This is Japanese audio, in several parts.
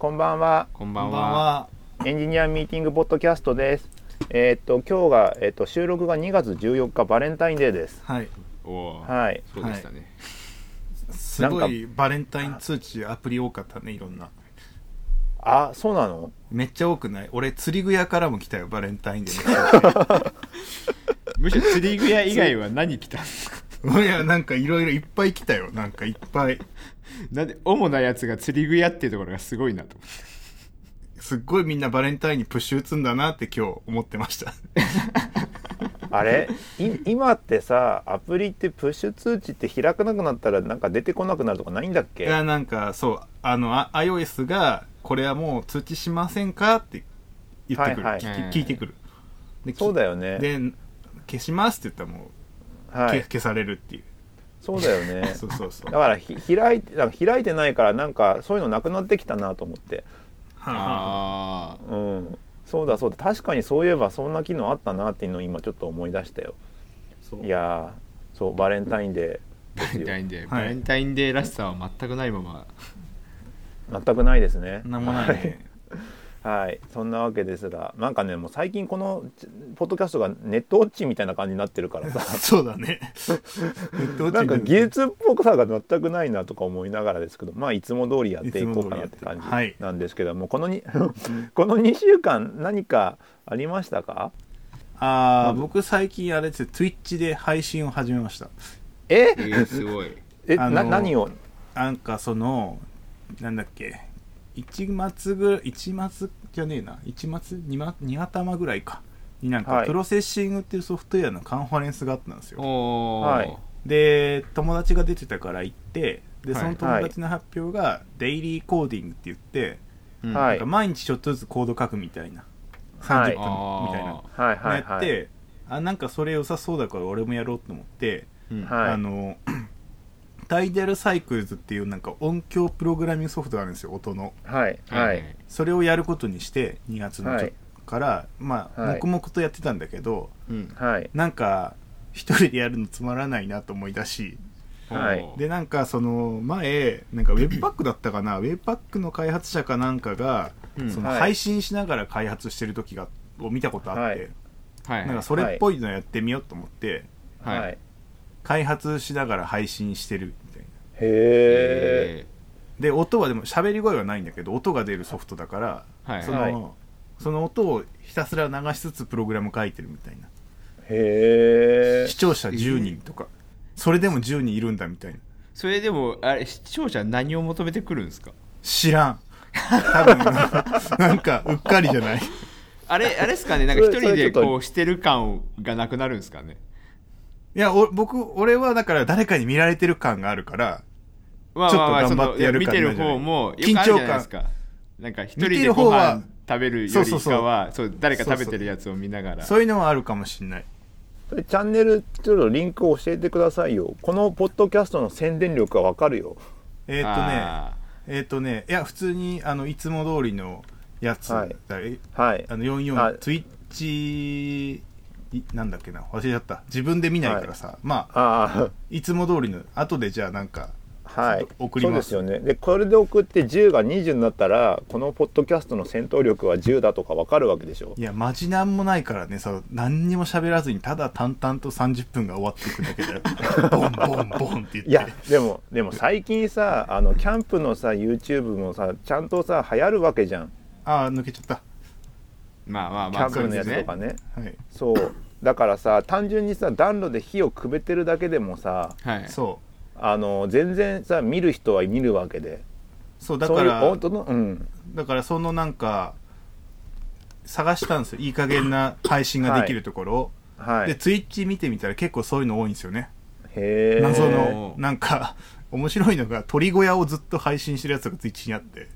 こんばんは。こんばんは。は。エンジニアミーティングポッドキャストです。えーっと今日がえーっと収録が2月14日バレンタインデーです。はい。おーはい。そうでしたね。すごいバレンタイン通知アプリ多かったね、いろんな。あ、そうなの？めっちゃ多くない？俺、釣り具屋からも来たよ、バレンタインデーの むしろ釣り具屋以外は何来たんですかいや、なんかいろいろいっぱい来たよ。なんかいっぱい。なんで、主なやつが釣り具屋っていうところがすごいなと思って。すっごいみんなバレンタインにプッシュ打つんだなって今日思ってました。あれ？い今ってさアプリってプッシュ通知って開かなくなったらなんか出てこなくなるとかないんだっけ？いや、なんかそう、あの、あ iOS がこれはもう通知しませんかって言ってくる。はいはい聞き聞いてくる。でそうだよね。で、消しますって言ったらもう、はい。け消されるっていう。そうだよね。そうそうそう。だからひ開いてなんか開いてないからなんかそういうのなくなってきたなと思って。はあうん。そうだそうだ確かにそういえばそんな機能あったなっていうのを今ちょっと思い出したよ。そういやーそうバレンタインデーー。バレンタインデー。はいバレンタインデーらしさは全くないまま。全くないですね。なんもないね。はい、そんなわけですが、なんかね、もう最近このちポッドキャストがネットウォッチみたいな感じになってるからさ、そうだね。なんか技術っぽさが全くないなとか思いながらですけど、まあいつも通りやっていこうかなって感じなんですけども、このに この2週間何かありましたか？ああ、僕最近あれですよ、Twitch で配信を始めました。え？えー、すごい。え、な何を？なんかその、なんだっけ、1月ぐらい、1月じゃねえな、1月 ?2 月 ?2 頭ぐらいか。になんか、はい Processing っていうソフトウェアのカンファレンスがあったんですよ。はいで、友達が出てたから行って、で、はいその友達の発表が、 daily coding って言って、うんはいなんか毎日ちょっとずつコード書くみたいな。はい30分みたいな。はいはいはい。やって、あなんかそれ良さそうだから俺もやろうと思って、うんはいあの TidalCycles っていうなんか音響プログラミングソフトがあるんですよ音のはいははいい。それをやることにして2月のちょはいからまあ、はい黙々とやってたんだけどうん。はいなんか一人でやるのつまらないなと思い出しはいでなんかその前なんかウェブパックだったかなウェブパックの開発者かなんかが、うんそのはい配信しながら開発してる時がを見たことあって、はいはい。なんかそれっぽいのやってみようと思って、はい。はい。開発しながら配信してるみたいな。へえ。えで音はでも喋り声はないんだけど音が出るソフトだから、ーはい。その、はい。その音をひたすら流しつつプログラム書いてるみたいな。へえ。視聴者10人とか、それでも10人いるんだみたいなそれでも、あれ、視聴者何を求めてくるんですか？知らん。多分なんかうっかりじゃない。あれ、あれですかね、なんか一人でそれそれちょっとこうしてる感がなくなるんですかね？いやお僕俺はだから誰かに見られてる感があるからまあまあまあ、そのちょっと頑張ってやる見てる感じなんじゃない方も、よくあるじゃないですか。なんか一人見てでごる方は飯食べるよりそうそうそうかは、そう誰か食べてるやつを見ながら。そういうのはあるかもしんないそれチャンネルちょっとリンクを教えてくださいよ。このポッドキャストの宣伝力がわかるよ。えーっとねあえーっとねいや普通にあのいつも通りのやつだ、はいえはい。あの44はいツイッチいなんだっけな忘れちゃった。自分で見ないからさ、まあああ。いつも通りの後でじゃあなんかはい、送ります。そうですよね。でこれで送って10が20になったらこのポッドキャストの戦闘力は10だとか分かるわけでしょ。いやマジなんもないからね。さ何にも喋らずにただ淡々と30分が終わっていくだけだよ。ボンボンボンって言って。いやでもでも最近さあのキャンプのさ YouTube もさちゃんとさ流行るわけじゃん。ああ抜けちゃったまあまあまあ、キャンプのやつとかね。ね。はい。そう。だからさ単純にさ暖炉で火をくべてるだけでもさはい。そあの全然さ見る人は見るわけで。うそうだそういうから本当のうん。だからそのなんか探したんですよ。いい加減な配信ができるところを、はい。でツイッチ見てみたら結構そういうの多いんですよね。へえ謎おのーなんか面白いのが鳥小屋をずっと配信してるやつがツイッチにあって。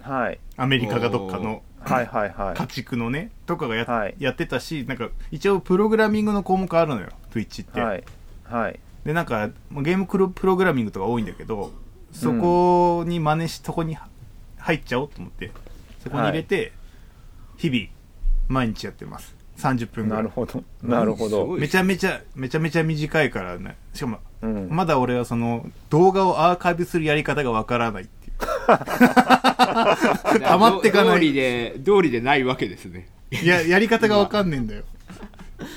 はい。アメリカがどっかのはいはいはい。家畜のねとかがや,、はい。やってたしなんか一応プログラミングの項目あるのよ Twitch って、はい。はい。でなんかまあゲームプログラミングとか多いんだけどそこに真似しそこに入っちゃおうと思ってそこに入れて、日々毎日やってます。30分ぐらないるほど。なるほど。めちゃめちゃめちゃめちゃ短いからね。しかもうん。まだ俺はその動画をアーカイブするやり方がわからないっていう余ってかない。通りで通りでないわけですね。いややり方がわかんねえんだよ。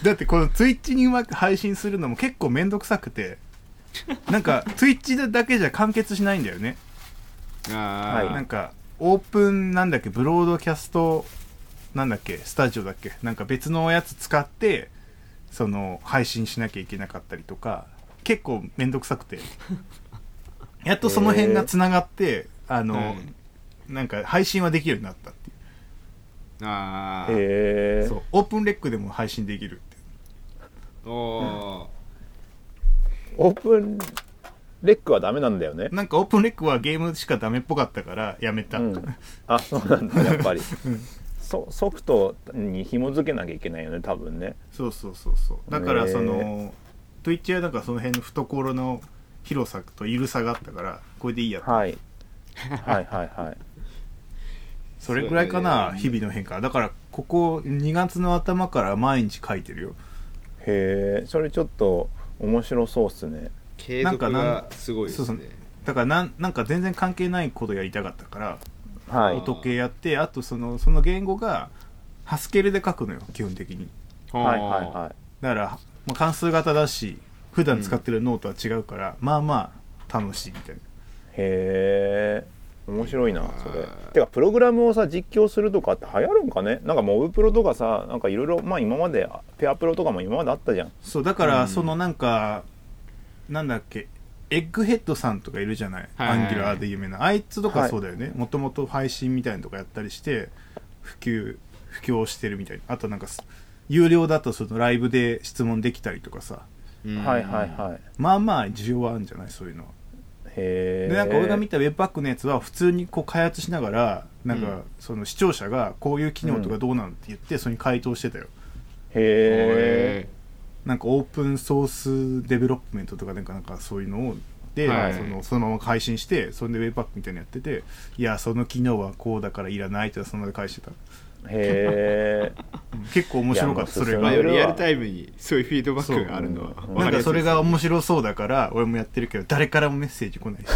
だってこの Twitch にうまく配信するのも結構めんどくさくて。なんか Twitch だけじゃ完結しないんだよね。あー、なんかオープンなんだっけブロードキャストなんだっけスタジオだっけ。なんか別のやつ使ってその配信しなきゃいけなかったりとか結構めんどくさくて。やっとその辺がつながって、あの、なんか配信はできるようになったっていあー。へえうそうオープンレックでも配信できるっておー。オープンレックはダメなんだよね。なんかオープンレックはゲームしかダメっぽかったからやめた、うん。あそうなんだ。やっぱり、そソフトに紐付けなきゃいけないよね多分ね。そうそうそうそう。だからその Twitch はなんかその辺の懐の広さと緩さがあったからこれでいいやと。はい はいはいはい。それぐらいかな、日々の変化。だからここ2月の頭から毎日書いてるよ。へえそれちょっと面白そうっすね。継続がすごいですね。そうそう。だからなんなんか全然関係ないことやりたかったから、はい。音系やってあとそのその言語がハスケルで書くのよ基本的に。はいはいはい。だから、まあ、関数型だし普段使ってるノートは違うから、まあまあ楽しいみたいなへえ面白いなそれ。てかプログラムをさ実況するとかって流行るんかね？なんかモブプロとかさなんかいろいろまあ今までペアプロとかも今まであったじゃん。そうだから、うん。そのなんかなんだっけエッグヘッドさんとかいるじゃない、はい。アンギュラーで有名な。あいつとかそうだよね。もともと配信みたいなのとかやったりして普及布教してるみたいな。あとなんかす有料だとそのライブで質問できたりとかさ。うん。はいはいはい。まあまあ需要はあるんじゃない？そういうのはでなんか俺が見た Webpack のやつは普通にこう開発しながらなんかうん。その視聴者がこういう機能とかどうなんって言ってそれに回答してたよ、へえなんか open source development とかなんかなんかそういうのをで、はい。そのそのまま配信してそれで Webpack みたいなのやってていやその機能はこうだからいらないってそのまま返してた、へえうん結構面白かったそれが。リアルタイムにそういうフィードバックがあるのはそうなんかそれが面面白そうだから俺もやってるけど誰からもメッセージ来ないし。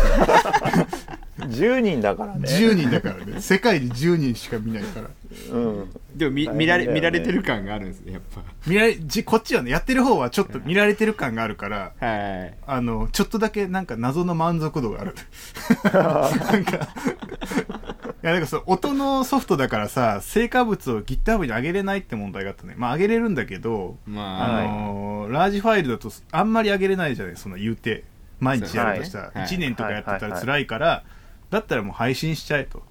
10人だからね。10人だからね。世界で10人しか見ないから。うん。でも見大変見られ見られてる感があるんですねやっ見られじこっちはねやってる方はちょっと見られてる感があるからぱはい。あのちょっとだけなんか謎の満足度がある。なんかいやなんかそう音のソフトだからさ成果物を GitHub に上げれないって問題があったね。まあ上げれるんだけどまあ、あのーラージファイルだとあんまり上げれないじゃないその言うて。毎日やるとしたら、はい。はい。1年とかやってたはいはい。はい。ら辛い。から、だったらもう配信しちゃえと。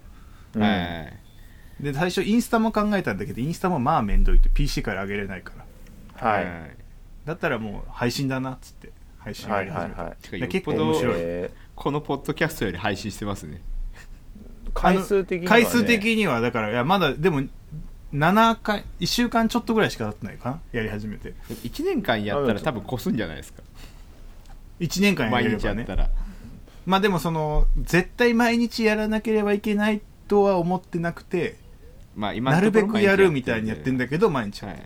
うんはい。で最初インスタも考えたんだけどインスタもまあめんどいって PC から上げれないから。はい。だったらもう配信だなっつって配信やり始めた、はいはいはい。結構面白い。へこのポッドキャストより配信してますね。ー回数的には、ね、回数的にはだからいやまだでも7回1週間ちょっとぐらいしか経ってないかな？やり始めて。1年間やったら多分越すんじゃないですか。1年間やればね。日やったら。まあでもその絶対毎日やらなければいけないとは思ってなくてまあ今なるべくやる。みたたいにやってんだけど毎日。はい。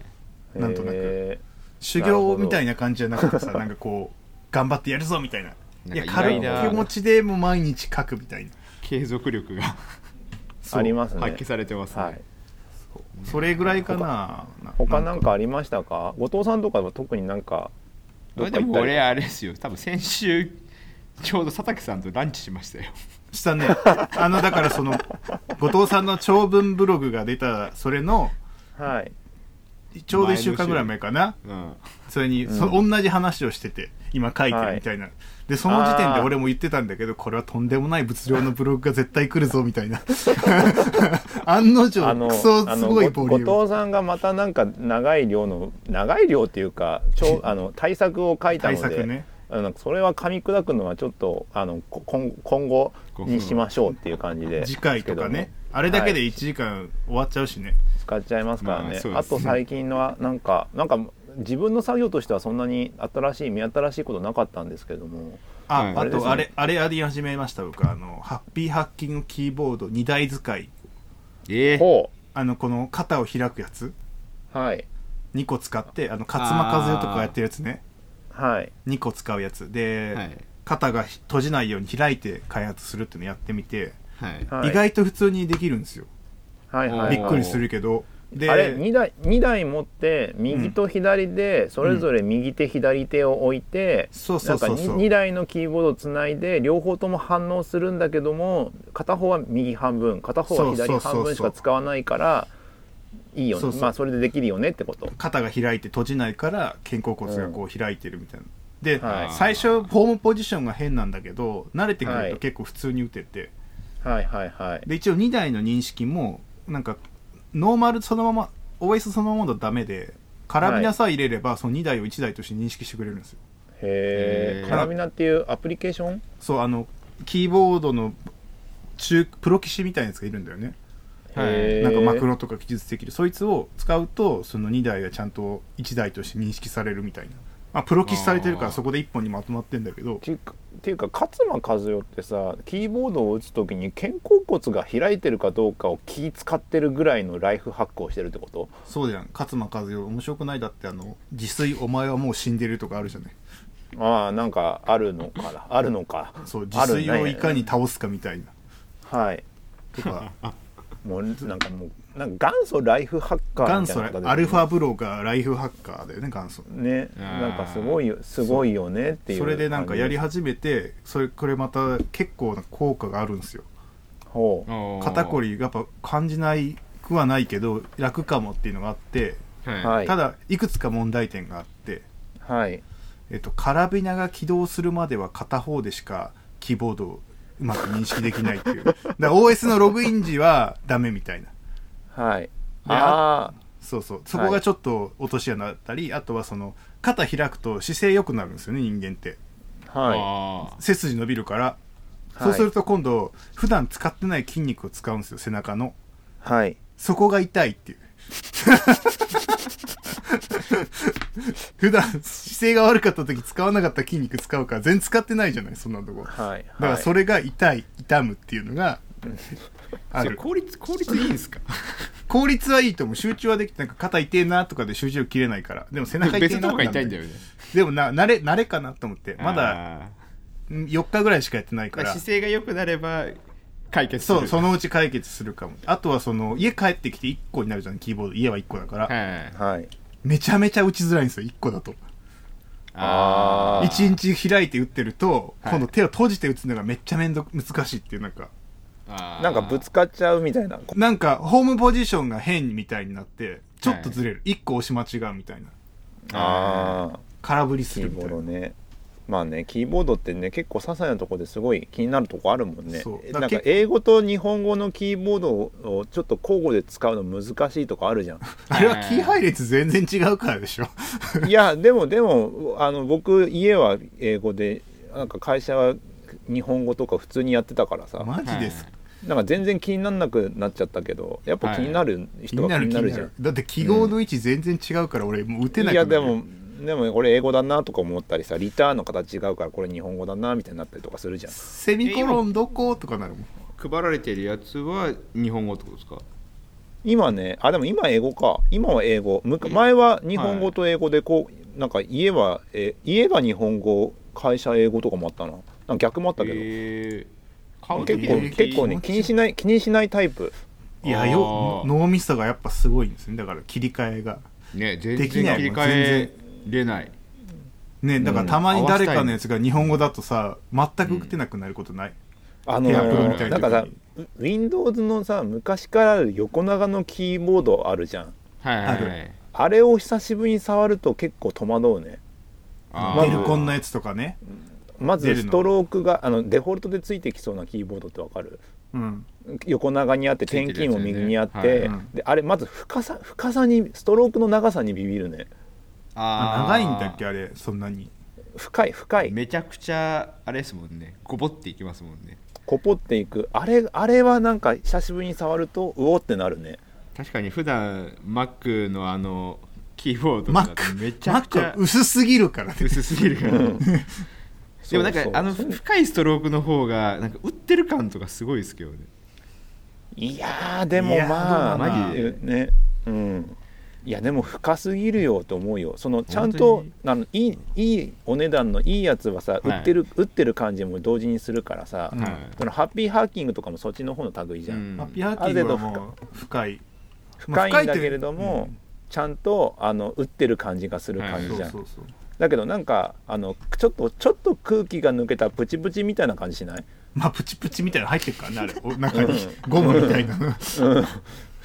なんとなく。へ修行みたいな感じじゃなくてさなんかこう頑張ってやるぞみたいな。いや軽い気持ちでもう毎日書くみたいな継続力がー ありますね。発揮されてますね、はい。それぐらいかな。他なんか。ありましたか？後藤さんとかは特になんかどでも俺あれですよ。多分先週ちょうど佐竹さんとランチしましたよ。したね。あのだからその後藤さんの長文ブログが出たそれのはいちょうど1週間ぐらい前かな。うん。それに、うん。そ同じ話をしてて今書いてるみたいな、でその時点で俺も言ってたんだけどこれはとんでもない物量のブログが絶対来るぞみたいな。案の定クソすごいボリューム。後藤さんがまたなんか長い量の長い量っていうか超 あの対策を書いたので、対策ねそれは噛み砕くのはちょっとあのこ今今後にしましょうっていう感じで次回とかね。あれだけではい。1時間終わっちゃうしね、使っちゃいますからね,、まああと最近のはなんかなんか自分の作業としてはそんなに新しい目新しいことなかったんですけども。あ、はいああれですね。とあれあれやり始めました僕。あのハッピーハッキングキーボード2台使い。ええほあのこの肩を開くやつ。うはい。2個使ってあの勝間和代とかやってるやつねはい。2個使うやつ。で、はい。肩が閉じないように開いて開発するっていうのやってみてはい。はい。意外と普通にできるんですよ、はいはい。びっくりするけど。であれ2台二台持って右と左でそれぞれ右手左手を置いて、そうなんかそうそう。そう 2, 台のキーボードをつないで両方とも反応するんだけども片方は右半分片方は左そうそうそうそう半分しか使わないからいいよね。そうそう。まあそれでできるよねってこと。肩が開いて閉じないから肩甲骨がこう開いてるみたいな、で、はい。最初フォームポジションが変なんだけど慣れてくるはい。と結構普通に打てて、はいはいはい。で一応2台の認識もなんかノーマルそのまま OS そのままだとダメでカラビナさえ入れればその2台を1台として認識してくれるんですよ。へえカラビナっていうアプリケーション？そうあのキーボードの中プロ棋士みたいなやつがいるんだよねなんかマクロとか記述できるそいつを使うとその2台がちゃんと1台として認識されるみたいな、まあ、プロ棋士されてるからそこで1本にまとまってんだけど。っていうか勝間和代ってさキーボードを打つ時に肩甲骨が開いてるかどうかを気使ってるぐらいのライフハックをしてるってこと？そうじゃん。勝間和代面白くない？だってあの自炊お前はもう死んでるとかあるじゃない？ああなんかあるのかな？あるのか？そう自炊をいかに倒すかみたいな。はい。とか もうなんかもうなんか元祖ライフハッカーみた元祖いな方ですねアルファブロガーライフハッカーだよね元祖。ねなんかすごいよすごいよねっていうそれでなんかやりは始めてそれこれまた結構な効果があるんですよ。ほう。肩こりりやっぱ感じないくはないけど楽かもっていうのがあって、はい、はい。ただいくつか問題点があって、はい。えっと、カラビナが起動するまでは片方でしかキーボードをうまく認識できないっていう。だから OS のログイン時はダメみたいな。はい。であそうそう。そこがちょっと落とし穴だったり、あとはその肩開くと姿勢良くなるんですよね人間って。あはあ背筋伸びるから、はい。そうすると今度普段使ってない筋肉を使うんですよ背中の。いはい。そこが痛いっていう 普段姿勢が悪かった時使わなかった筋肉使うから全然使ってないじゃないそんなとこ。だかはい。らそれれが痛い痛むっていうのが あある。効率効率いいんですか？効率はいいと思う。集中はできてなんか肩痛えなとかで集中力切れないから。でも背中痛えな痛いんだよね。でもな慣れ慣れかなと思って。まだあうん4日ぐらいしかやってないーから。姿勢が良くなれば解決する。そうそのうち解決するかも。あとはその家帰ってきて1個になるじゃんキーボード。家は1個だから、はい。はいめちゃめちゃ打ちづらいんですよ1個だと。あー。1日開いて打ってるとはい。今度手を閉じて打つのがめっちゃめんど難しいっていうなんか。なんかぶつかっちゃうみたいな。なんかホームポジションが変みたいになってちょっとずれる、1個押し間違うみたいな。ああ空振りするみたいな。ねまあねキーボードってね結構些細なところですごい気になるとこあるもんね。そう。なんか英語と日本語のキーボードをちょっと交互で使うの難しいとかあるじゃん。あれはキー配列全然違うからでしょ。いやでもでもあの僕家は英語でなんか会社は日本語とか普通にやってたからさ。マジです、なんか全然気にならなくなっちゃったけどやっぱ気になる人は気になるじゃん、だって記号の位置全然違うから俺もう打てなくいやでもでも俺英語だなとか思ったりさリターンの形違うからこれ日本語だなみたいになったりとかするじゃん。セミコロンどことかなるもん。配られてるやつは日本語ってことですか？今ねあでも今英語か。今は英語。前は日本語と英語でこう、なんか家はえ家が日本語会社英語とかもあったななんか逆もあったけど、えー、結構結構ね気にしない気にしないタイプ。いやよ脳みそがやっぱすごいんですね。だから切り替えが。ね全できない然切り替えれない。ねだからうんたまに誰かのやつが日本語だとさ全く打てなくなることない、あのペアプロみたいななんかさ Windows のさ昔からある横長のキーボードあるじゃん。はいはいあるはい。あれを久しぶりに触ると結構戸惑うね。まずベルコンのやつとかね。まずストロークがあのデフォルトでついてきそうなキーボードってわかる？うん。横長にあってついてるやつね。点金も右にあって、はいうんであれまず深さ深さにストロークの長さにビビるねああー長いんだっけあれそんなに。深い深い。めちゃくちゃあれですもんね。こぼっていきますもんね。こぽっていく。あれあれはなんか久しぶりに触るとうおってなるね。確かに普段 Mac のあのキーボードとかだとマックめちゃくちゃ薄すぎるからね。薄すぎるから でもなんかあの深いストロークの方がなんか打ってる感とかすごいですけどね。いやーでもまあどうなのね。うんいやでも深すぎるよと思うよ。そのちゃんと本あのいいいいお値段のいいやつはさ、はい。売ってる売ってる感じも同時にするからさ、うんはい。そのハッピーハッキングとかもそっちの方の類じゃん、うん。ハッピーハッキングはもう深い。深い。んだけれどまあも、ちゃんとあの売ってる感じがする感うんじじゃん、そうそうそう。だけどなんかあのちょっとちょっと空気が抜けたプチプチみたいな感じしない、まあプチプチみたいなの入ってるからねあれ。お中にうん。ゴムみたいな。うん、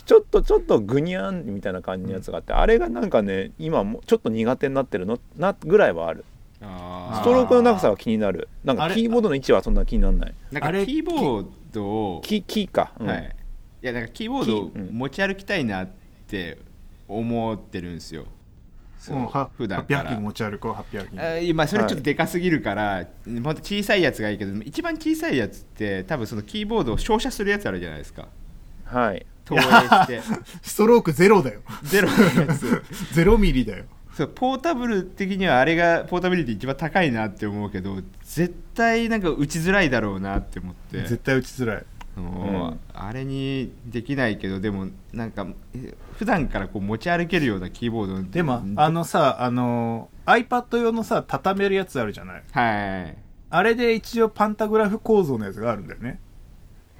ちょっとちょっとグニャンみたいな感じのやつがあって、あれがなんかね今もちょっと苦手になってるのなぐらいはある。ストロークの長さは気になる。なんかキーボードの位置はそんな気にならない。なんかキーボードをキキーか、うん。はい、いやなんかキーボードを持ち歩きたいなって思ってるんですよ、そううん普段から。持ち歩こうハッピーハッキングあ今それちょっとでかすぎるから、ほんと小さいやつがいいけど一番小さいやつって多分そのキーボードを照射するやつあるじゃないですか。はい投影して。ストロークゼロだよ。ゼロのやつ。ゼロミリだよ。そうポータブル的にはあれがポータビリティ一番高いなって思うけど絶対なんか打ちづらいだろうなって思って。絶対打ちづらい。もううんあれにできないけどでもなんかえ普段からこう持ち歩けるようなキーボード。でもどあのさあの iPad 用のさ畳めるやつあるじゃない？はいあれで一応パンタグラフ構造のやつがあるんだよね。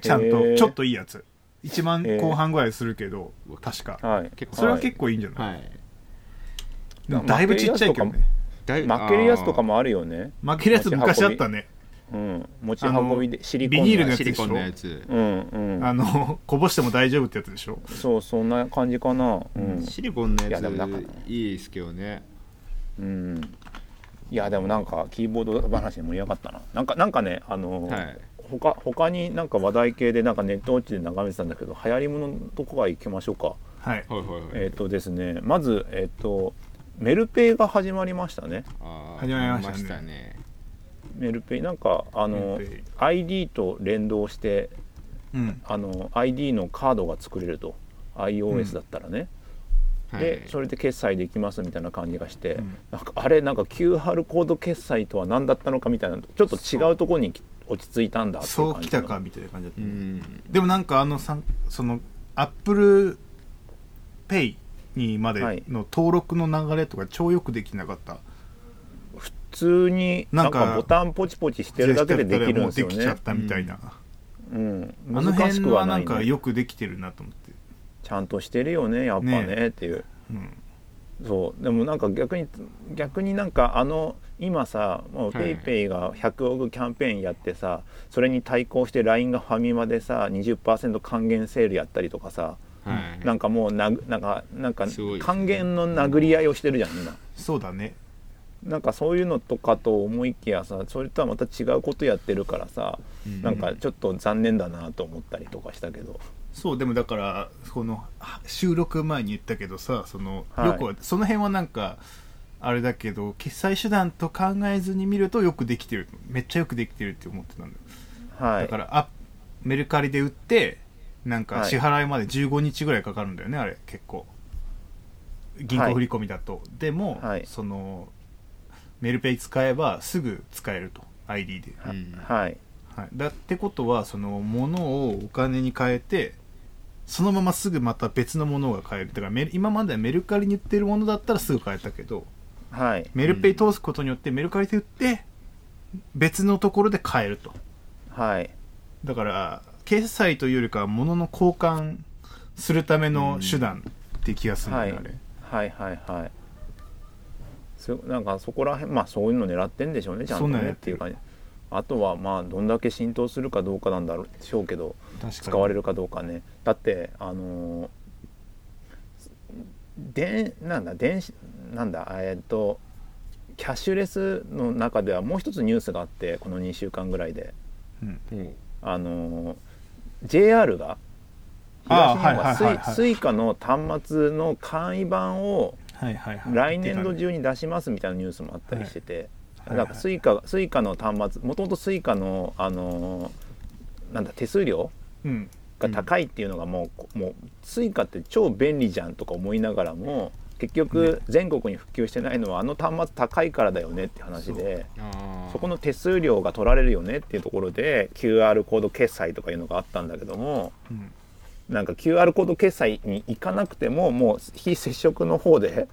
ちゃんとちょっといいやつ1万後半ぐらいするけど確か。はい。それは結構いいんじゃない、はい。でもだいぶちっちゃいけどね。負けるやつとかもあるよね。負けるやつ昔あったね。うん。持ち運びでシリコンビニールのやつシリコンのやつうんうん。あのこぼしても大丈夫ってやつでしょ？そうそんな感じかな。うん、シリコンのいややつでもなんかいいですけどね。うん、いやでもなんかキーボード話で盛り上がったな。なんかなんかねあの、はい他他になんか話題系でなんかネット落ちで眺めてたんだけど流行りもののとこから行きましょうか。はい。はいはいはい。えっ、とですねまずえっ、とメルペイが始まりましたね。あー始まりましたね。ね。メルペイ。なんかあの ID と連動してうん。あの ID のカードが作れると。iOS だったらね、はい。でそれで決済できますみたいな感じがして、うん。なんかあれ？なんか QR コード決済とは何だったのかみたいなちょっと違うところに落ち着いたんだそうきたかみたいな感じだった、うんでもなんかあのさんその Apple Pay にまでの登録の流れとか超よくできなかった、普通になんんかボタンポチポチしてるだけでできるんですよね。できちゃっ。たみたいな、うん、あの難し辺はないんかよくできてるなと思って、ちゃんとしてるよねやっぱねね。っていう。うん、そう。でもなんか逆に逆になんかあの今さもうはい PayPay が100億キャンペーンやってさ、それに対抗して LINE がファミマでさ20%還元セールやったりとかさ、はい。なんかもうななんかなんか還元の殴り合いをしてるじゃん今。そうだね。なんかそういうのとかと思いきやさそれとはまた違うことやってるからさ、うん。なんかちょっと残念だなと思ったりとかしたけどそうでもだからこのは収録前に言ったけどさその、はい。よくはその辺はなんかあれだけど決済手段と考えずに見るとよくできてるめっちゃよくできてるって思ってたんだよ、はい。だからあメルカリで売ってなんかはい。支払いまで15日ぐらいかかるんだよねあれ結構。銀行振り込みだと、でも、はい。そのメルペイ使えばすぐ使えると ID で、はい。はい、だってことはその物をお金に変えてそのまますぐまた別のものが買える。だから今まではメルカリに売ってるものだったらすぐ買えたけどはい。メルペイ通すことによってメルカリで売って別のところで買えると。はい。だから決済というよりかは物の交換するための手段って気がするんだよね、はい。はいはいはい。そなんかそこら辺まあそういうの狙ってんでしょうねちゃんとね。ってていう感じあとはまあどんだけ浸透するかどうかなんだろうでしょうけど使われるかどうかね。だってあのーでなんだ電子なんだえーっとキャッシュレスの中ではもう一つニュースがあってこの2週間ぐらいで。うん。うん。あのー JR が東日本が Sui はいはいはいはい。 Suica の端末の簡易版を来年度中に出しますみたいなニュースもあったりしてて、はいなんか Suica Suica の端末もともと Suica のあのーなんだ手数料うん。が高いっていうのがもう,、もう Suica って超便利じゃんとか思いながらも結局全国に普及してないのはあの端末高いからだよねって話でそこの手数料が取られるよねっていうところで QR コード決済とかいうのがあったんだけどもうん。なんか QR コード決済に行かなくてももう非接触の方で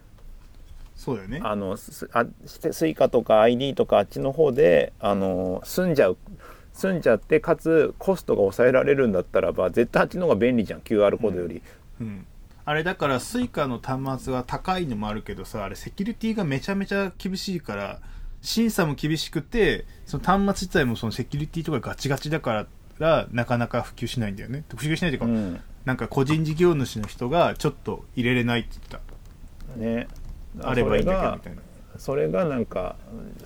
そうだよね。あのスあスイカとか ID とかあっちの方であの済んじゃう済んじゃってかつコストが抑えられるんだったらば絶対あっちの方が便利じゃん QR コードより、うん。あれだから Suica の端末は高いのもあるけどさあれセキュリティがめちゃめちゃ厳しいから審査も厳しくてその端末自体もそのセキュリティとかガチガチだからなかなか普及しないんだよね。普及しないというか、うん。なんか個人事業主の人がちょっと入れれないって言っねたあればいいんだけどみたいな。それがなんか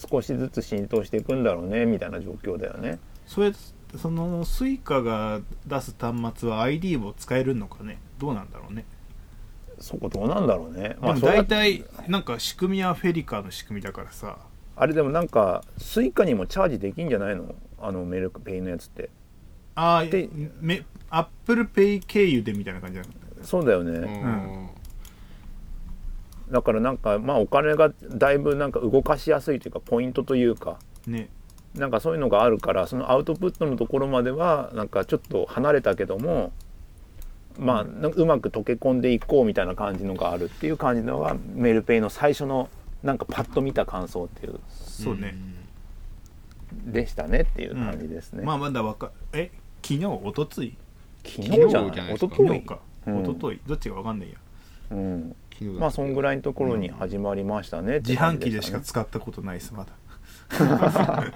少しずつ浸透していくんだろうねみたいな状況だよね。それそのスイカが出す端末は ID を使えるのかね？どうなんだろうね？そこどうなんだろうね。でもそれは大体なんか仕組みは FeliCa の仕組みだからさ。あれでもなんか Suica にもチャージできんじゃないの？あのメルペイのやつって。ああ Apple Pay 経由でみたいな感じなかったそうだよね、うんだからなんかまあお金がだいぶなんか動かしやすいというかポイントというか。ね。なんかそういうのがあるからそのアウトプットのところまではなんかちょっと離れたけどもまあうまく溶け込んでいこうみたいな感じのがあるっていう感じのがメルペイの最初のなんかパッと見た感想っていうそうね、でしたねっていう感じですね、まあまだわかえ昨日？おとつい？昨日じゃなないいですか？一昨日？昨日か。うん。おとといどっちかわかんないや。うんまあそんぐらいのところに始まりましたねって自感販機でしか使ったことないですまだ。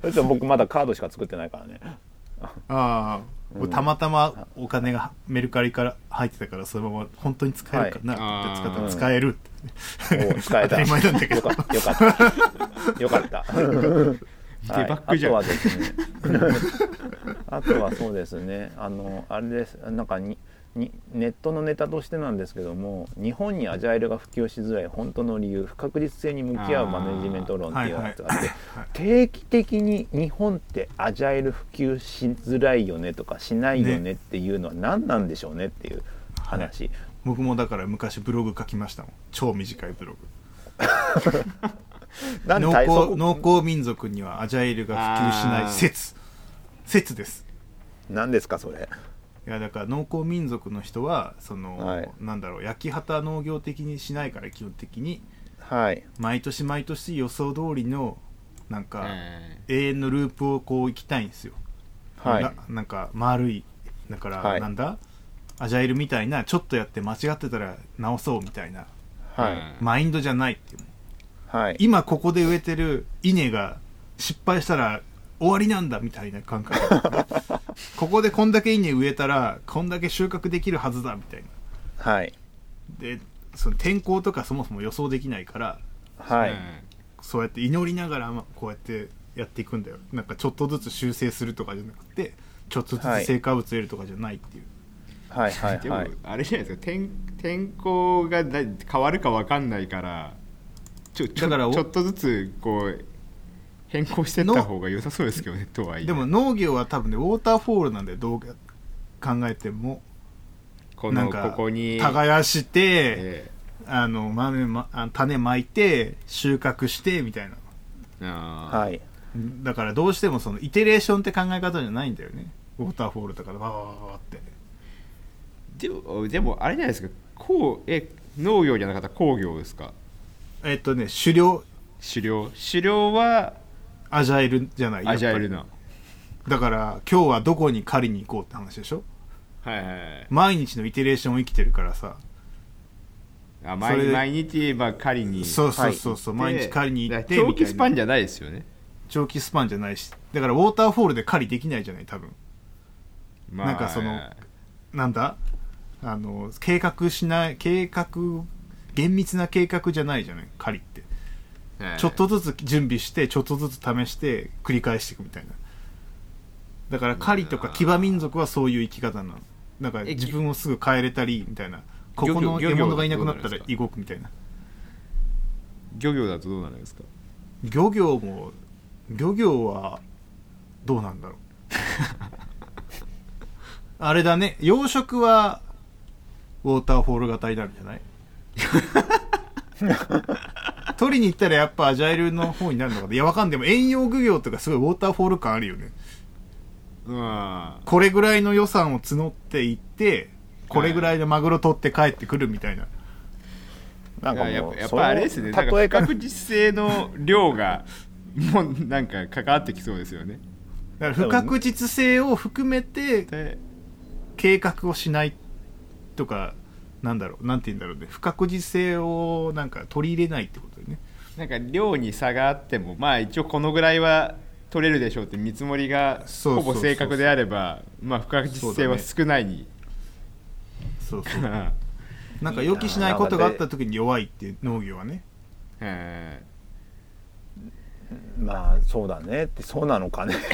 それと僕まだカードしか作ってないからね。ああ、うん。たまたまお金がメルカリから入ってたからそのまま本当に使えるかなってはい。使った使えるって。お使えた。当たり前なんだけど。よかった。よかった。よかった。デバッグじゃん。はい、あとはですね。あとはそうですね。あのあれです。なんかににネットのネタとしてなんですけども日本にアジャイルが普及しづらい本当の理由不確実性に向き合うマネジメント論っていうやつがあって定期的に日本ってアジャイル普及しづらいよねとかしないよねっていうのは何なんでしょうねっていう話、僕もだから昔ブログ書きましたもん。超短いブログ。農耕農耕民族にはアジャイルが普及しない説。説です。何ですかそれ？いやだから農耕民族の人はその、はい。なんだろう焼き畑農業的にしないから基本的に。はい。毎年毎年予想通りのなんか、え永遠のループをこう行きたいんですよ、はい。ななんか丸いだから、はい。なんだ？アジャイルみたいなちょっとやって間違ってたら直そうみたいな。はい、うんマインドじゃないっていう。はい。今ここで植えてる稲が失敗したら終わりなんだみたいな感覚。ここでこんだけ稲植えたらこんだけ収穫できるはずだみたいな。はい。でその天候とかそもそも予想できないからはい、そうやって祈りながらまこうやってやっていくんだよ。なんかちょっとずつ修正するとかじゃなくてちょっとずつはい。成果物得るとかじゃないっていう、はいはいでも、はいあれじゃないですか天天候がだ変わるか分かんないからちょちょだからおちょっとずつこう変更してった方が良さそうですけどねとはいえ。でも農業は多分ねウォーターフォールなんでどう考えてもこのなんかここに耕して、えあの豆、ま、あ種まいて収穫してみたいな。はい。だからどうしてもそのイテレーションって考え方じゃないんだよね。ウォーターフォールとかでわーわーわーわーって。でもでもあれじゃないですか。こうえ農業じゃなかったら工業ですか？えっとね狩猟。狩猟。狩猟はアジャイルじゃないアジャイルなだから今日はどこに狩りに行こうって話でしょ？はいはいはい。毎日のイテレーションを生きてるからさ。あ毎毎日まあ狩りに。そうそうそうそう、で毎日狩りに行って長期スパンじゃないですよね、長期スパンじゃないし。だからウォーターフォールで狩りできないじゃない多分。まあ、なんかそのなんだ？あの計画しない計画厳密な計画じゃないじゃない狩りって。はいちょっとずつ準備してちょっとずつ試して繰り返していくみたいな。だから狩りとか騎馬民族はそういう生き方なの。なんかえ自分をすぐ変えれたりみたいな。ここの獲物がいなくなったら動くみたいな。漁業だとどうなるんですか？漁業も漁業はどうなんだろう。あれだね。養殖はウォーターフォール型になるんじゃない？取りに行ったらやっぱアジャイルの方になるのかな？いやわかんでも遠洋漁業とかすごいウォーターフォール感あるよね。うん。これぐらいの予算を募っていってこれぐらいのマグロ取って帰ってくるみたいな、なんかもうっぱやっぱあれですね。なんか確実性の量がもうなんか関わってきそうですよね。だから不確実性を含めてで。計画をしないとかなんだろうなんて言うんだろうね。不確実性をなんか取り入れないってことだよね。なんか量に差があってもまあ一応このぐらいは取れるでしょうって見積もりがそうそうそうほぼ正確であればまあ不確実性は少ない。に、そうそう。なんか予期しないことがあった時に弱いって農業はね。えまあそうだね。ってそうなのかね。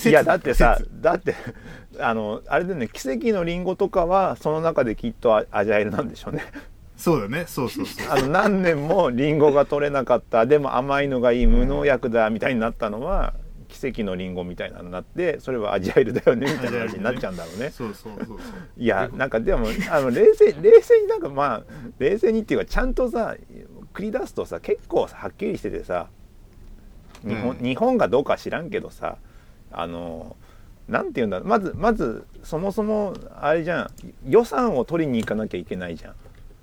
いやだってさだってあのあれでね奇跡のリンゴとかはその中できっとアアジャイルなんでしょうね。そうだね。そうそうそう。あの何年もリンゴが取れなかった。でも甘いのがいい無農薬だみたいになったのは奇跡のリンゴみたいなのになってそれはアジャイルだよねみたいな話になっちゃうんだろうね。そうそうそうそう。いやなんかでもあの冷静冷静になんかまあ冷静にっていうかちゃんとさ繰り出すとさ結構さはっきりしててさ日本,、うん。日本がどうか知らんけどさあのなんて言うんだまずまずそもそもあれじゃん。予算を取りに行かなきゃいけないじゃん。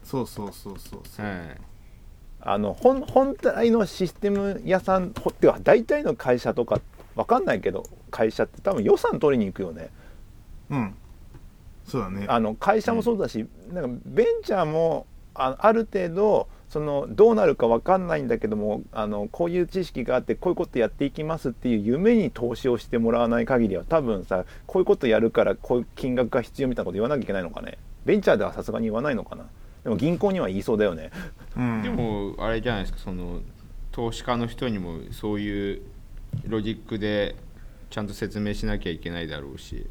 そうそうそうそうそう。はい。あの本本体のシステム屋さんほってか大体の会社とかわかんないけど会社って多分予算取りに行くよね。うん。そうだね。あの会社もそうだし、なんかベンチャーもあある程度そのどうなるか分かんないんだけどもあのこういう知識があってこういうことやっていきますっていう夢に投資をしてもらわない限りは多分さこういうことやるからこういう金額が必要みたいなこと言わなきゃいけないのかね？ベンチャーではさすがに言わないのかな？でも銀行には言いそうだよね。うん。でもあれじゃないですか。その投資家の人にもそういうロジックでちゃんと説明しなきゃいけないだろうし。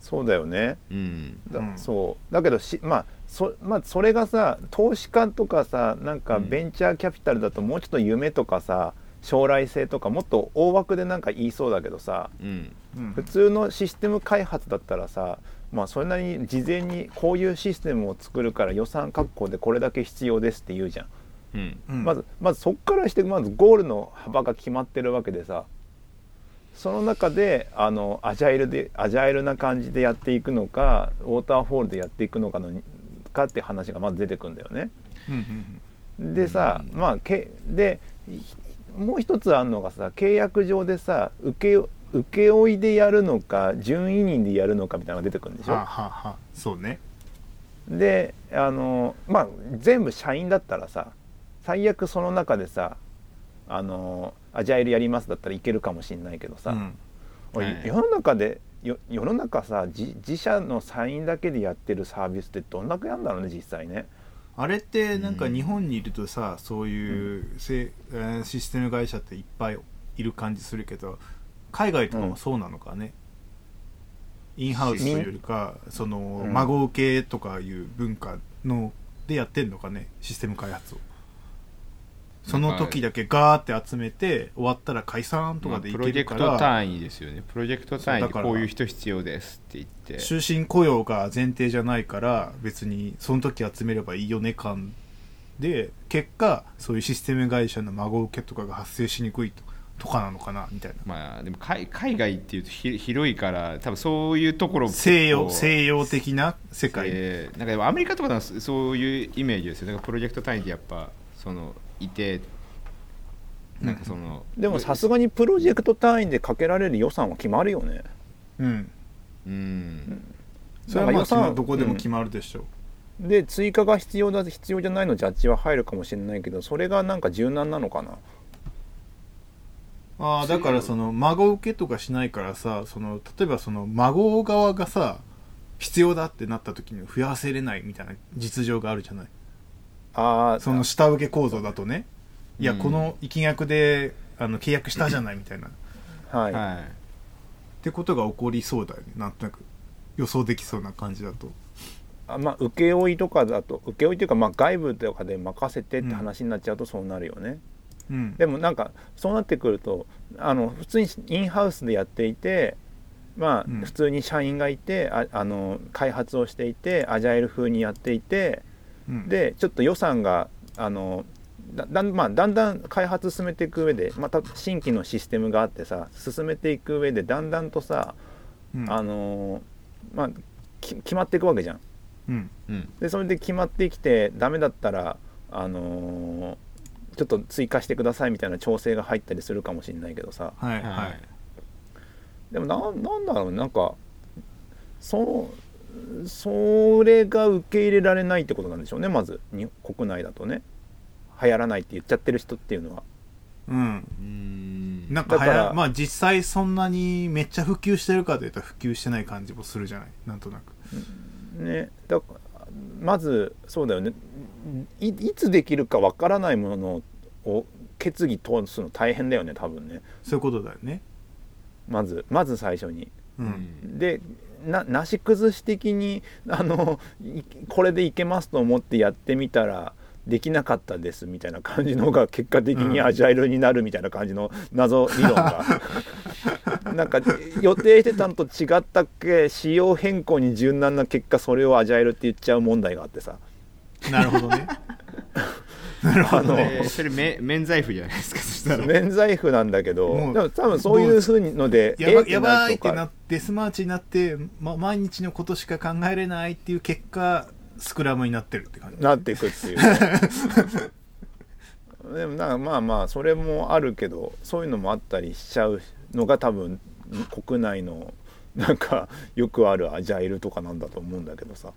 そうだよね。うん。だうんそう。だけどしまあそ,、まあ、それがさ投資家とかさなんかうん。ベンチャーキャピタルだともうちょっと夢とかさ将来性とかもっと大枠でなんか言いそうだけどさうん。うん。普通のシステム開発だったらさまあそれなりに事前にこういうシステムを作るから予算確保でこれだけ必要ですって言うじゃん。うん。まずまずそっからしてまずゴールの幅が決まってるわけでさその中であのアジャイルでアジャイルな感じでやっていくのかウォーターフォールでやっていくのかのかって話がまず出てくるんだよね。でさ、まあけでもう一つあるのがさ契約上でさ請け請負でやるのか準委任でやるのかみたいなのが出てくるんでしょ？はあ、はそうね。であのまあ全部社員だったらさ最悪その中でさあのアジャイルやりますだったらいけるかもしれないけどさ、うん。世の中でよ世の中さ自自社の社員だけでやってるサービスってどんだけやんだろうね実際ね。あれってなんかうん。日本にいるとさそういうせ、えーシステム会社っていっぱいいる感じするけど海外とかもそうなのかね、インハウスというよりかそのうん。孫受けとかいう文化のでやってんのかねシステム開発をその時だけガーって集めて終わったら解散とまあかでいプロジェクけるから、ト単位ですよね。プロジェクト単位でそうだからこういう人必要ですって言って。終身雇用が前提じゃないから別にその時集めればいいよね感で結果そういうシステム会社の孫受けとかが発生しにくいととかなのかなみたいな。まあでも海海外っていうとひ広いから多分そういうところ西洋西洋的な世界、えーなんかでもアメリカとかそそういうイメージですよ。だからプロジェクト単位でやっぱそのいてなんかその、でもさすがにプロジェクト単位でかけられる予算は決まるよね。うん。うん。それはまあどこでも決まるでしょう、で追加が必要だ必要じゃないのジャッジは入るかもしれないけどそれがなんか柔軟なのかな。ああだからその孫受けとかしないからさその例えばその孫側がさ必要だってなった時に増やせれないみたいな実情があるじゃないああその下請け構造だとね。いや、うん。この生額であの契約したじゃないみたいな。っはい、はい。てことが起こりそうだよね。なんとなく予想できそうな感じだと。あまあ請負とかだと請負というかまあ外部とかで任せてって話になっちゃうとそうなるよね。うん。でもなんかそうなってくるとあの普通にインハウスでやっていてまあ、うん。普通に社員がいてああの開発をしていてアジャイル風にやっていてうん。でちょっと予算があのだだん,、まあ、だんだん開発進めていく上でまた新規のシステムがあってさ進めていく上でだんだんとさ、うん。あのーまあき決まっていくわけじゃん。うん。うん。でそれで決まってきてダメだったら、あのーちょっと追加してくださいみたいな調整が入ったりするかもしれないけどさ。はいははい。いでもななんだろうなんかそうそれが受け入れられないってことなんでしょうねまず。に国内だとね。流行らないって言っちゃってる人っていうのは。うん。うん。なんかはだからやまあ実際そんなにめっちゃ普及してるかというと普及してない感じもするじゃない？なんとなく。ね。だまずそうだよね。いいつできるかわからないものを決議通すの大変だよね多分ね。そういうことだよね。まずまず最初に。ううんん。でななし崩し的にあのいこれでいけますと思ってやってみたらできなかったですみたいな感じのが結果的にうん。アジャイルになるみたいな感じの謎理論が。なんか予定してたのと違ったっけ？仕様変更に柔軟な結果それをアジャイルって言っちゃう問題があってさ。なるほどね なるほど。あのねえーそれめ免罪符じゃないですかそしたら。免罪符なんだけどでも多分そういうふうのでやばえーやばいっとかてなってスマーチになって、ま、毎日のことしか考えれないっていう結果スクラムになってるって感じ。なっていくっていう。でもなまあまあそれもあるけどそういうのもあったりしちゃうのが多分国内のなんかよくあるアジャイルとかなんだと思うんだけどさ。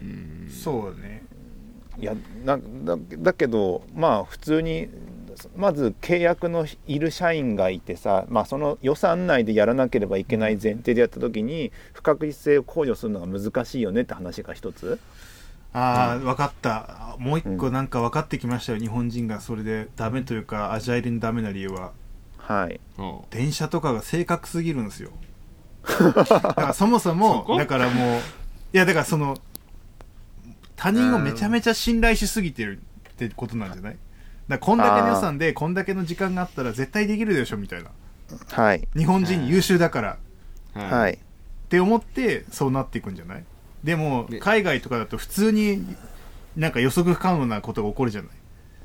うん。そうねいやなだだけどまあ普通にまず契約のいる社員がいてさ、まあ、その予算内でやらなければいけない前提でやった時に不確実性を考慮するのが難しいよねって話が一つ。ああ、分かった。もう一個なんか分かってきましたよ、日本人がそれでダメというかアジャイルにダメな理由は。はい。電車とかが正確すぎるんですよ。だからそもそそもこ？だからもういやだからその他人をめちゃめちゃ信頼しすぎてるってことなんじゃない？だからこんだけの予算でこんだけの時間があったら絶対できるでしょみたいな。はい。日本人優秀だから。はい。って思ってそうなっていくんじゃない？でもで海外とかだと普通になんか予測不可能なことが起こるじゃない？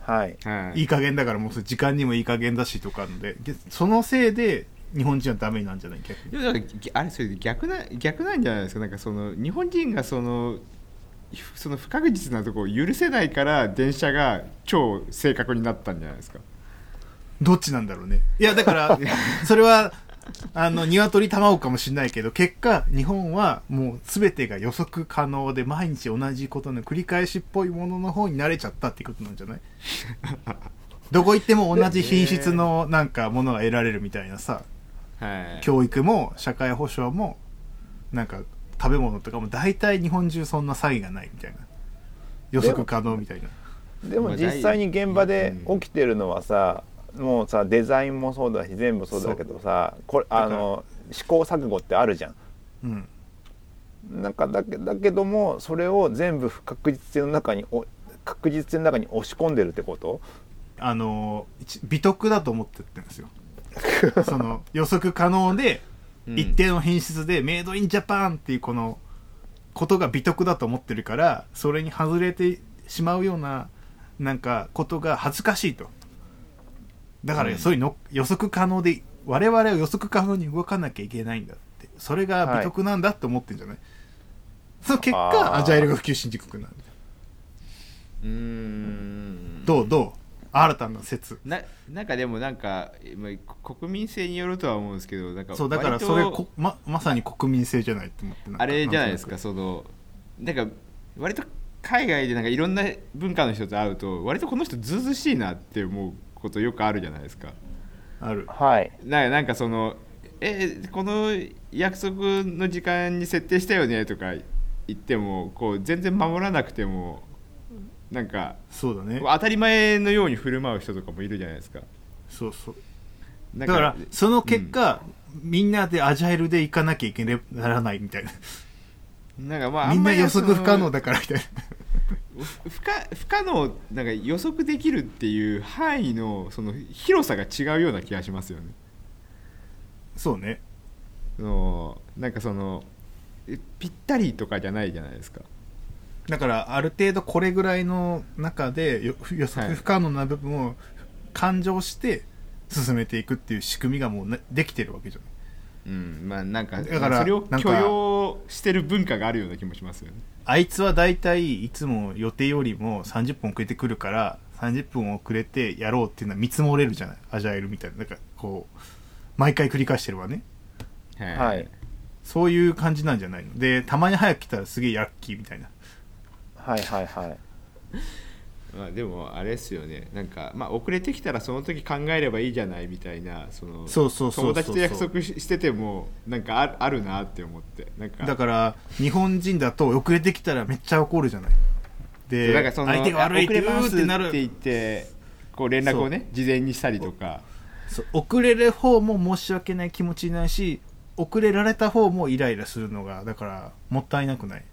はい。はい。いい加減だからもう時間にもいい加減だしとかあるので。でそのせいで日本人はダメなんじゃない？逆に。でもなんかぎあれそれ逆な逆なんじゃないですか？なんかその日本人がそのふその不確実なところを許せないから電車が超正確になったんじゃないですか？どっちなんだろうね。いやだから それはあの鶏卵かもしれないけど結果日本はもう全てが予測可能で毎日同じことの繰り返しっぽいものの方に慣れちゃったってことなんじゃない？どこ行っても同じ品質のなんかものが得られるみたいなさ。はい。教育も社会保障もなんか食べ物とかも大体日本中そんな差異がないみたいな。予測可能みたいな。でも実際に現場で起きてるのはさ、もうさデザインもそうだし全部そうだけどさこれあの試行錯誤ってあるじゃん。うん。なんかだけだけどもそれを全部不確実性の中にお確実性の中に押し込んでるってこと？あの一美徳だと思ってってるんですよ。その予測可能でうん一定の品質でメイドインジャパンっていうこのことが美徳だと思ってるからそれに外れてしまうようななんかことが恥ずかしいと。だからうん。そういうの予測可能で我々は予測可能に動かなきゃいけないんだって。それが美徳なんだって思ってんじゃない、その結あ果ー。アジャイルが普及しにくくな。るうーん。どうどう？新たな説。ななんかでもなんかまあ国民性によるとは思うんですけどなんかそうだからそれこままさに国民性じゃないって思ってあれじゃないですかそのなんか割と海外でなんかいろんな文化の人と会うと割とこの人ずうずうしいなって思うことよくあるじゃないですか。ある。はい。ななんかそのえこの約束の時間に設定したよねとか言ってもこう全然守らなくてもなんかそうだね。当たり前のように振る舞う人とかもいるじゃないですか。そうそう。だだからその結果、みんなでアジャイルで行かなきゃいけならないみたいな。なんかまあみんな予測不可能だだからみたいな。不可不可能なんか予測できるっていう範囲のその広さが違うような気がしますよね。そうね。そのなんかそのえぴったりとかじゃないじゃないですかだからある程度これぐらいの中でよ予測不可能な部分を勘定して進めていくっていう仕組みがもうねできてるわけじゃないうんまあなんかだからそれを許容してる文化があるような気もしますよね。あいつは大体いつも予定よりも30分遅れてくるから30分遅れてやろうっていうのは見積もれるじゃない？アジャイルみたいな。なんかこう毎回繰り返してるわね。はい。そういう感じなんじゃないの？でたまに早く来たらすげえラッキーみたいなはいはいはい。まあ、でもあれですよね。なんか、まあ、遅れてきたらその時考えればいいじゃないみたいなそのそうそうそうそう友達と約束ししててもなんかあるあるなって思ってなんか。だから日本人だと遅れてきたらめっちゃ怒るじゃない。でなんかその相手が悪いって遅れますってなる。って言ってこう連絡をね事前にしたりとか。遅れる方も申し訳ない気持ちになるし遅れられた方もイライラするのがだからもったいなくない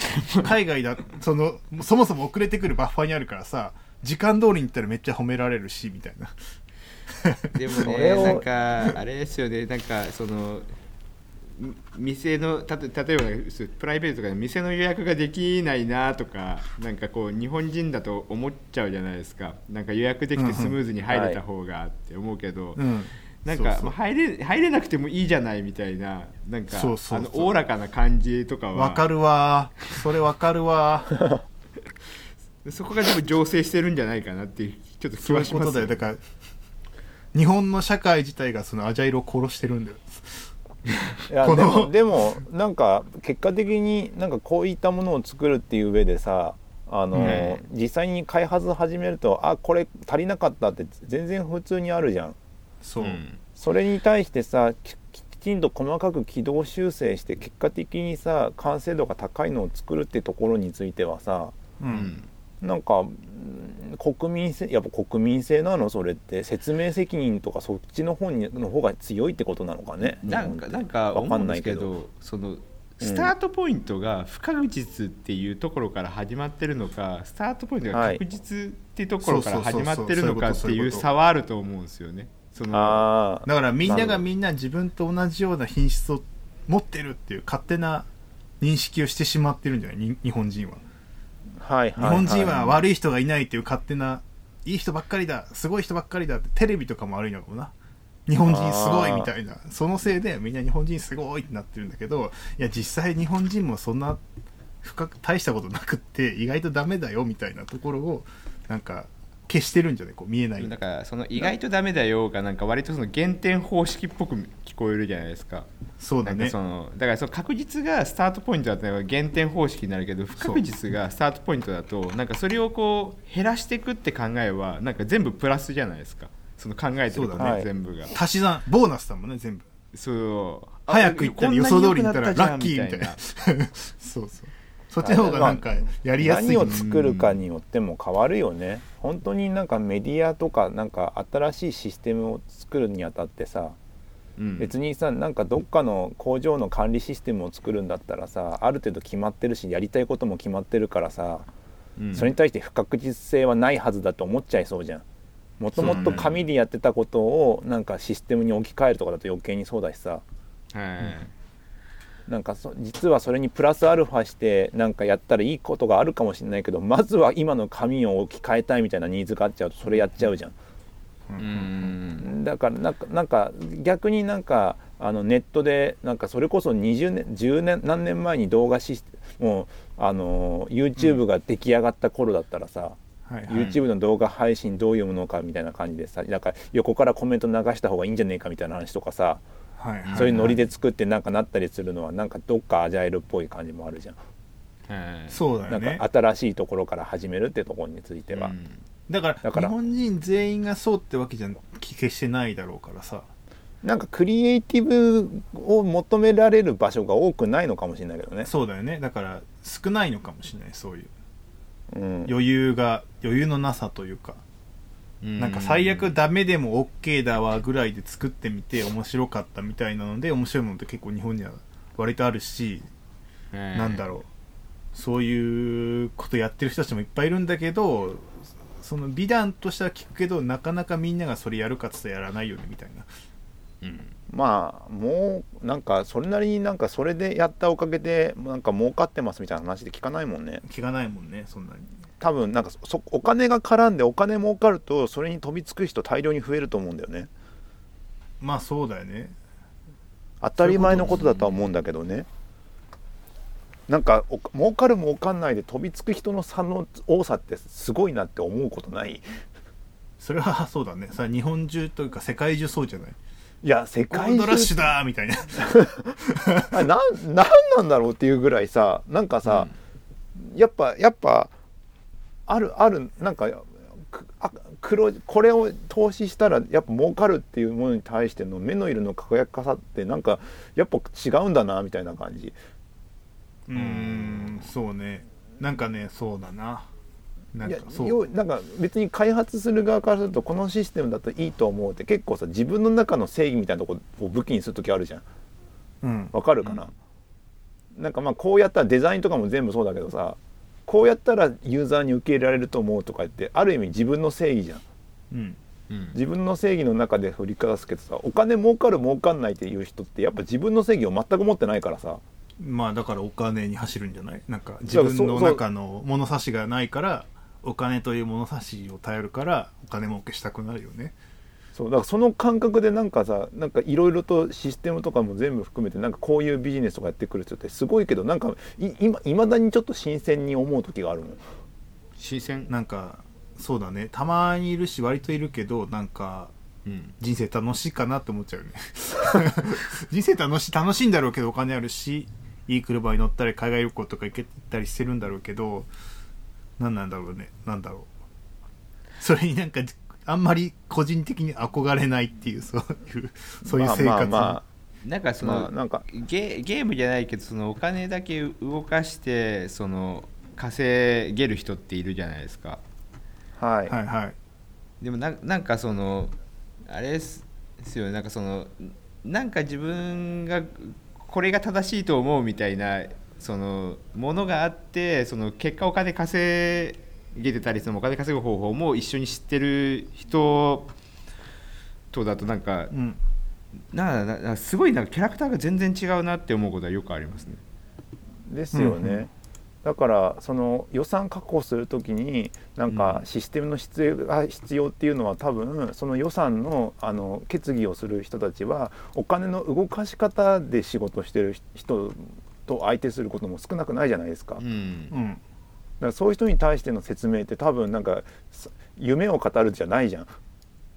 海外だそのそもそも遅れてくるバッファーにあるからさ時間通りに行ったらめっちゃ褒められるしみたいな。でもねなんかあれですよね。なんかそのみ店のたと例えばプライベートとかで店の予約ができないなとかなんかこう日本人だと思っちゃうじゃないですか。なんか予約できてスムーズに入れた方がって思うけど、うん。なん。かそうそう。まあ入れ入れなくてもいいじゃないみたいななんかそうそうそう。あのおおらかな感じとかは。わかるわ。それわかるわ。そこがでも醸成してるんじゃないかなっていうちょっと気そういうこはしますとだよ。だから日本の社会自体がそのアジャイルを殺してるんだよ。いや このでもでもなんか結果的になんかこういったものを作るっていう上でさあの、ね実際に開発始めるとあこれ足りなかったって全然普通にあるじゃんそう、うん。それに対してさききちんと細かく軌道修正して結果的にさ完成度が高いのを作るってところについてはさううん。んなんかうん国民性やっぱ国民性なの？それって。説明責任とかそっちの方にの方が強いってことなのかね？なんかなんかわか思うんんですけないけどどそのスタートポイントが不確実っていうところから始まってるのかスタートポイントが確実っていうところから始まってるのかっていう差はあると思うんですよね。そのだからみんながみんな自分と同じような品質を持ってるっていう勝手な認識をしてしまってるんじゃない？に日本人は。はい日本人は悪い人がいないっていう勝手ないい人ばっかりだすごい人ばっかりだってテレビとかも悪いのかもな。日本人すごいみたいな。そのせいでみんな日本人すごいってなってるんだけどいや実際日本人もそんな深く大したことなくって意外とダメだよみたいなところをなんか消してるんじゃないこう見えないだからその意外とダメだよがなんか割とその減点方式っぽく聞こえるじゃないですか。そうだね。そのだからその確実がスタートポイントだったら減点方式になるけど不確実がスタートポイントだとなんかそれをこう減らしていくって考えはなんか全部プラスじゃないですか。その考えてることね、全部が。足し算ボーナスだもんね全部。そう。あ早く行ったら予想通りに行ったらラッキーみたいな。そうそうそっちの方がなんかやりやすい。何を作るかによっても変わるよね。本当になんかメディアとかなんか新しいシステムを作るにあたってさうん。別にさなんかどっかの工場の管理システムを作るんだったらさある程度決まってるしやりたいことも決まってるからさうん。それに対して不確実性はないはずだと思っちゃいそうじゃん。もともと紙でやってたことをなんかシステムに置き換えるとかだと余計にそうだしさ。はいなんかそ実はそれにプラスアルファしてなんかやったらいいことがあるかもしれないけどまずは今の紙を置き換えたいみたいなニーズがあっちゃうとそれやっちゃうじゃん。うんだからなんかなんか逆になんかあのネットでなんかそれこそ20年10年何年前に動画システムもうあの YouTube が出来上がった頃だったらさ、はいはい。YouTube の動画配信どういうものかみたいな感じでさなんか横からコメント流した方がいいんじゃねえかみたいな話とかさ、はいはいそういうノリで作ってなんかなったりするのはなんかどっかアジャイルっぽい感じもあるじゃん。そうだよね。か新しいところから始めるってところについては、うん。だからだから。日本人全員がそうってわけじゃ決してないだろうからさ。なんかクリエイティブを求められる場所が多くないのかもしれないけどね、そうだよね。だから少ないのかもしれないそういう。うん、余裕が余裕のなさというかなんか最悪ダメでも OK だわぐらいで作ってみて面白かったみたいなので面白いものって結構日本には割とあるし、はいなんだろう。そういうことやってる人たちもいっぱいいるんだけどその美談としては聞くけどなかなかみんながそれやるかっつったらやらないよねみたいな。うん。まあもうなんかそれなりになんかそれでやったおかげでなんか儲かってますみたいな話で聞かないもんね。聞かないもんねそんなに多分なんかそお金が絡んでお金儲かるとそれに飛びつく人大量に増えると思うんだよね。まあそうだよね。当たり前のことだとは思うんだけどね。なんかお儲かる儲かんないで飛びつく人の差の多さってすごいなって思うことない？それはそうだね。さ日本中というか世界中そうじゃない？いや世界ルドラッシ中ュだーみたいな。あなんなんなんだろうっていうぐらいさなんかさ、やっぱやっぱあるあるなんか黒これを投資したらやっぱ儲かるっていうものに対しての目の色の輝かさってなんかやっぱ違うんだなみたいな感じ。うーんそうね。なんかねそうだな。なんかそう。要なんか別に開発する側からするとこのシステムだといいと思うって結構さ自分の中の正義みたいなとこを武器にする時あるじゃん。うん。わかるかな、なんかまあこうやったらデザインとかも全部そうだけどさこうやったらユーザーに受け入れられると思うとか言ってある意味自分の正義じゃん。うん。うん。自分の正義の中で振りかざすけどさお金儲かる儲かんないっていう人ってやっぱ自分の正義を全く持ってないからさ。まあだからお金に走るんじゃない？なんか自分の中の物差しがないからお金という物差しを頼るからお金儲けしたくなるよねそうだからその感覚でなんかさなんかいろいろとシステムとかも全部含めてなんかこういうビジネスとかやってくる人ってすごいけどなんかいまだにちょっと新鮮に思う時があるもん新鮮？なんかそうだね。たまにいるし割といるけどなんかうん。人生楽しいかなって思っちゃうよね。人生楽しい楽しいんだろうけどお金あるしいい車に乗ったり海外旅行とか行けたりしてるんだろうけど何なんだろうね。なんだろう。それになんかあんまり個人的に憧れないっていうそういうそういう生活、まあまあまなんかその、まあなんか。ゲゲームじゃないけどそのお金だけ動かしてその稼げる人っているじゃないですか。あはい、はいはい。でもななんかそのあれですですよねなんかそのなんか自分がこれが正しいと思うみたいなそのものがあってその結果お金稼げてたりそのお金稼ぐ方法も一緒に知ってる人とだとなんかうん。なななすごいなんかキャラクターが全然違うなって思うことはよくありますね。ですよね、うんうん。だからその予算確保するときになんかシステムの必要が必要っていうのは多分その予算のあの決議をする人たちはお金の動かし方で仕事してる人と相手することも少なくないじゃないですか。うん。うんらそういう人に対しての説明って多分なんかさ夢を語るじゃないじゃん。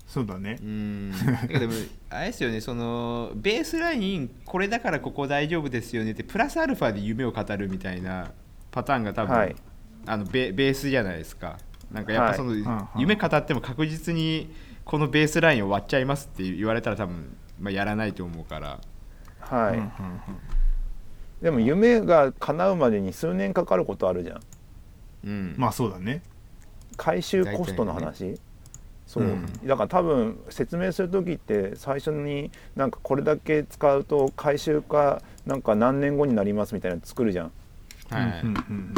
そうだね。うん。でもあれですよねそのベースラインこれだからここ大丈夫ですよねってプラスアルファで夢を語るみたいなパターンが多分、はい。あのベベースじゃないですか。なんかやっぱその、はい夢語っても確実にこのベースラインを割っちゃいますって言われたら多分、まあ、やらないと思うから。はい、でも夢が叶うまでに数年かかることあるじゃん。うん。うんまあそうだね。回収コストの話、そう、うん。だから多分説明する時って最初になんかこれだけ使うと回収かなんか何年後になりますみたいなの作るじゃん。はいうんうん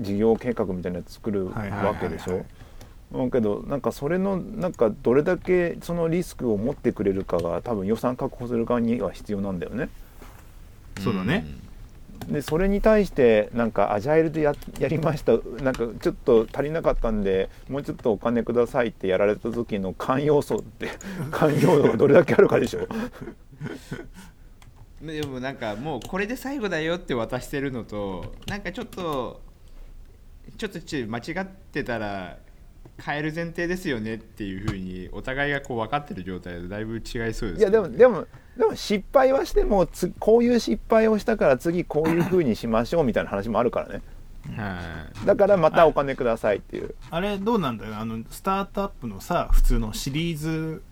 事業計画みたいなの作るはいはいはいはいわけでしょ。だけどなんかそれのなんかどれだけそのリスクを持ってくれるかが多分予算確保する側には必要なんだよね。そうだねでそれに対してなんかアジャイルでややりました。なんかちょっと足りなかったんでもうちょっとお金くださいってやられた時の寛容素って 寛容度がどれだけあるかでしょ でもなんかもうこれで最後だよって渡してるのとなんかちょっとちょっと間違ってたら変える前提ですよねっていうふうにお互いがこう分かってる状態でだいぶ違いそうですよね。いやでもでもでも失敗はしてもつこういう失敗をしたから次こういう風にしましょうみたいな話もあるからね。はい。だからまたお金くださいっていう。あれどうなんだよ。あのスタートアップのさ普通のシリーズ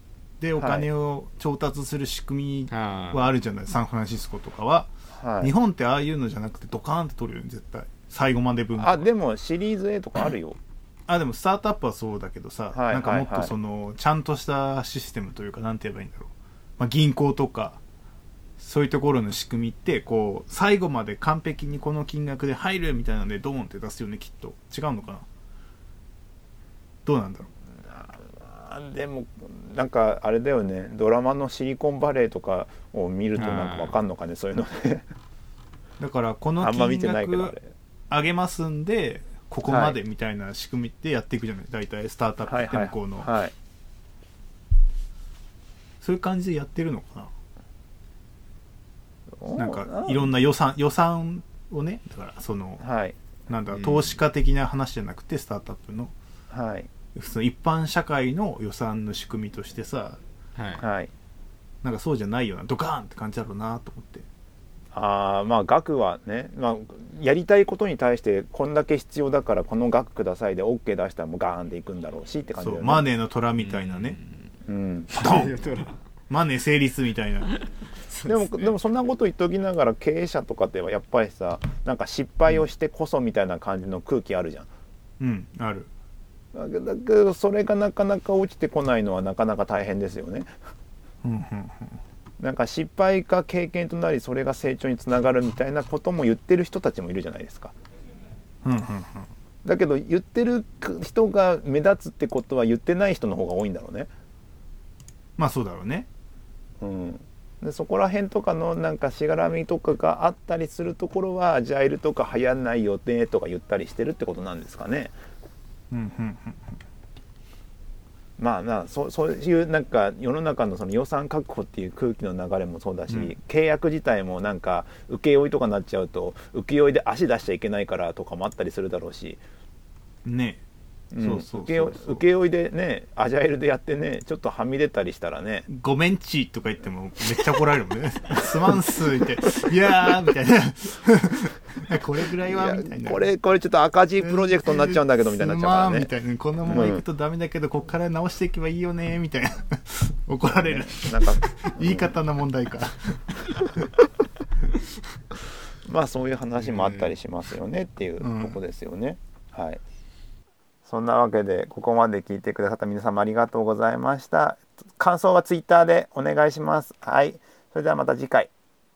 でお金を調達する仕組みははあるじゃない、サンフランシスコとかは、はい。日本ってああいうのじゃなくてドカーンって取るよね絶対。最後まで分。あでもシリーズ A とかあるよ。あでもスタートアップはそうだけどさ、はいなんかもっはいはいとそのちゃんとしたシステムというかなんて言えばいいんだろう、まあ、銀行とかそういうところの仕組みってこう最後まで完璧にこの金額で入るみたいなのでドーンって出すよねきっと。違うのかな？どうなんだろう？まあでもなんかあれだよね。ドラマの「シリコンバレー」とかを見るとなんかわかんのかねそういうのね。だからこの金額れ。上げますんでここまでみたいな仕組みでやっていくじゃない？大体スタートアップってはいはい向こうの、はいそういう感じでやってるのかな？なんかういろんな予算予算をねだからそのはい。なんだうん。投資家的な話じゃなくてスタートアップのはい。普通の一般社会の予算の仕組みとしてさはい。はい。なんかそうじゃないようなドカーンって感じだろうなと思って。ああまあ額はね、まあ、やりたいことに対してこんだけ必要だからこの額くださいで OK 出したらもうガーンっていくんだろうしって感じだよね。そうマネーの虎みたいなね。うん、ドン。マネー成立みたいな。でもでもそんなこと言っときながら経営者とかってやっぱりさなんか失敗をしてこそみたいな感じの空気あるじゃん。うんある。だけどそれがなかなか落ちてこないのはなかなか大変ですよね。うんうんうん。なんか失敗が経験となりそれが成長につながるみたいなことも言ってる人たちもいるじゃないですか。うんうんうん。だけど言ってる人が目立つってことは言ってない人の方が多いんだろうねまあそうだろうね。うん。でそこら辺とかのなんかしがらみとかがあったりするところはアジャイルとか流行んないよねとか言ったりしてるってことなんですかね。うんうんうんまあなそそういうなんか世の中のその予算確保っていう空気の流れもそうだし、うん。契約自体もなんか請負とかなっちゃうと請負で足出しちゃいけないからとかもあったりするだろうし、ねうんそうそう請負そうそう請負でねアジャイルでやってねちょっとはみ出たりしたらね。ごめんちとか言ってもめっちゃ怒られるもんね。すまんすっていやーみたいな。これぐらいはみたいな。これこれちょっと赤字プロジェクトになっちゃうんだけどみたいになっちゃうからね。みたいな。このまま行くとダメだけど、こっから直していけばいいよねみたいな。怒られる。なんか言い方の問題か。まあそういう話もあったりしますよねっていうとこですよね。はい。そんなわけでここまで聞いてくださった皆様ありがとうございました。感想はツイッターでお願いします。はい。それではまた次回。